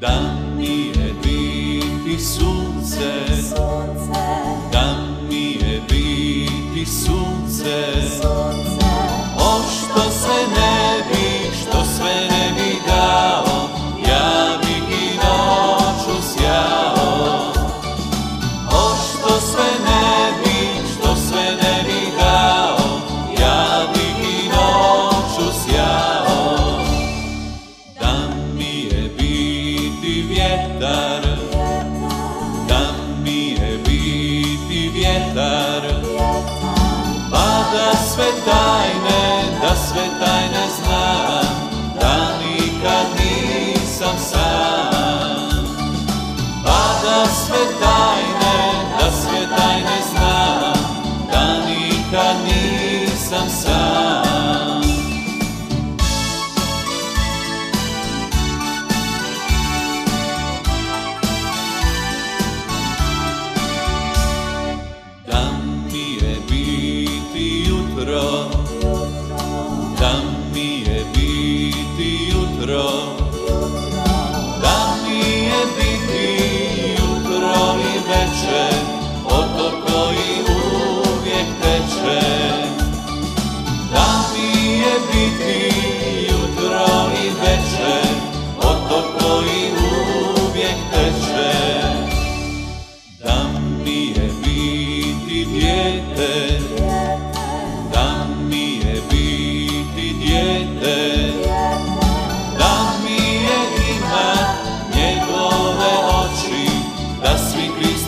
Dammi e viti sunce, sunce. dammi e viti sunce. sunce. sve tajne, da sve tajne znam, da nikad nisam sam. Pa da sve tajne, da sve tajne znam, da nikad nisam sam. nosso em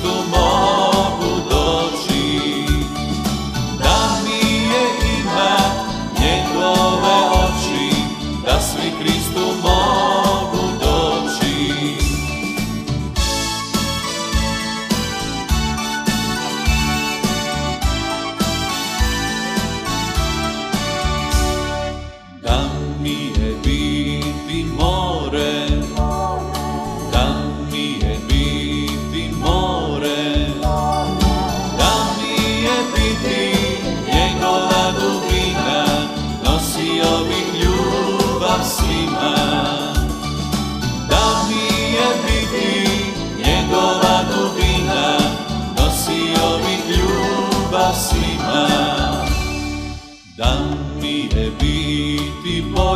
dan mi je biti bolj.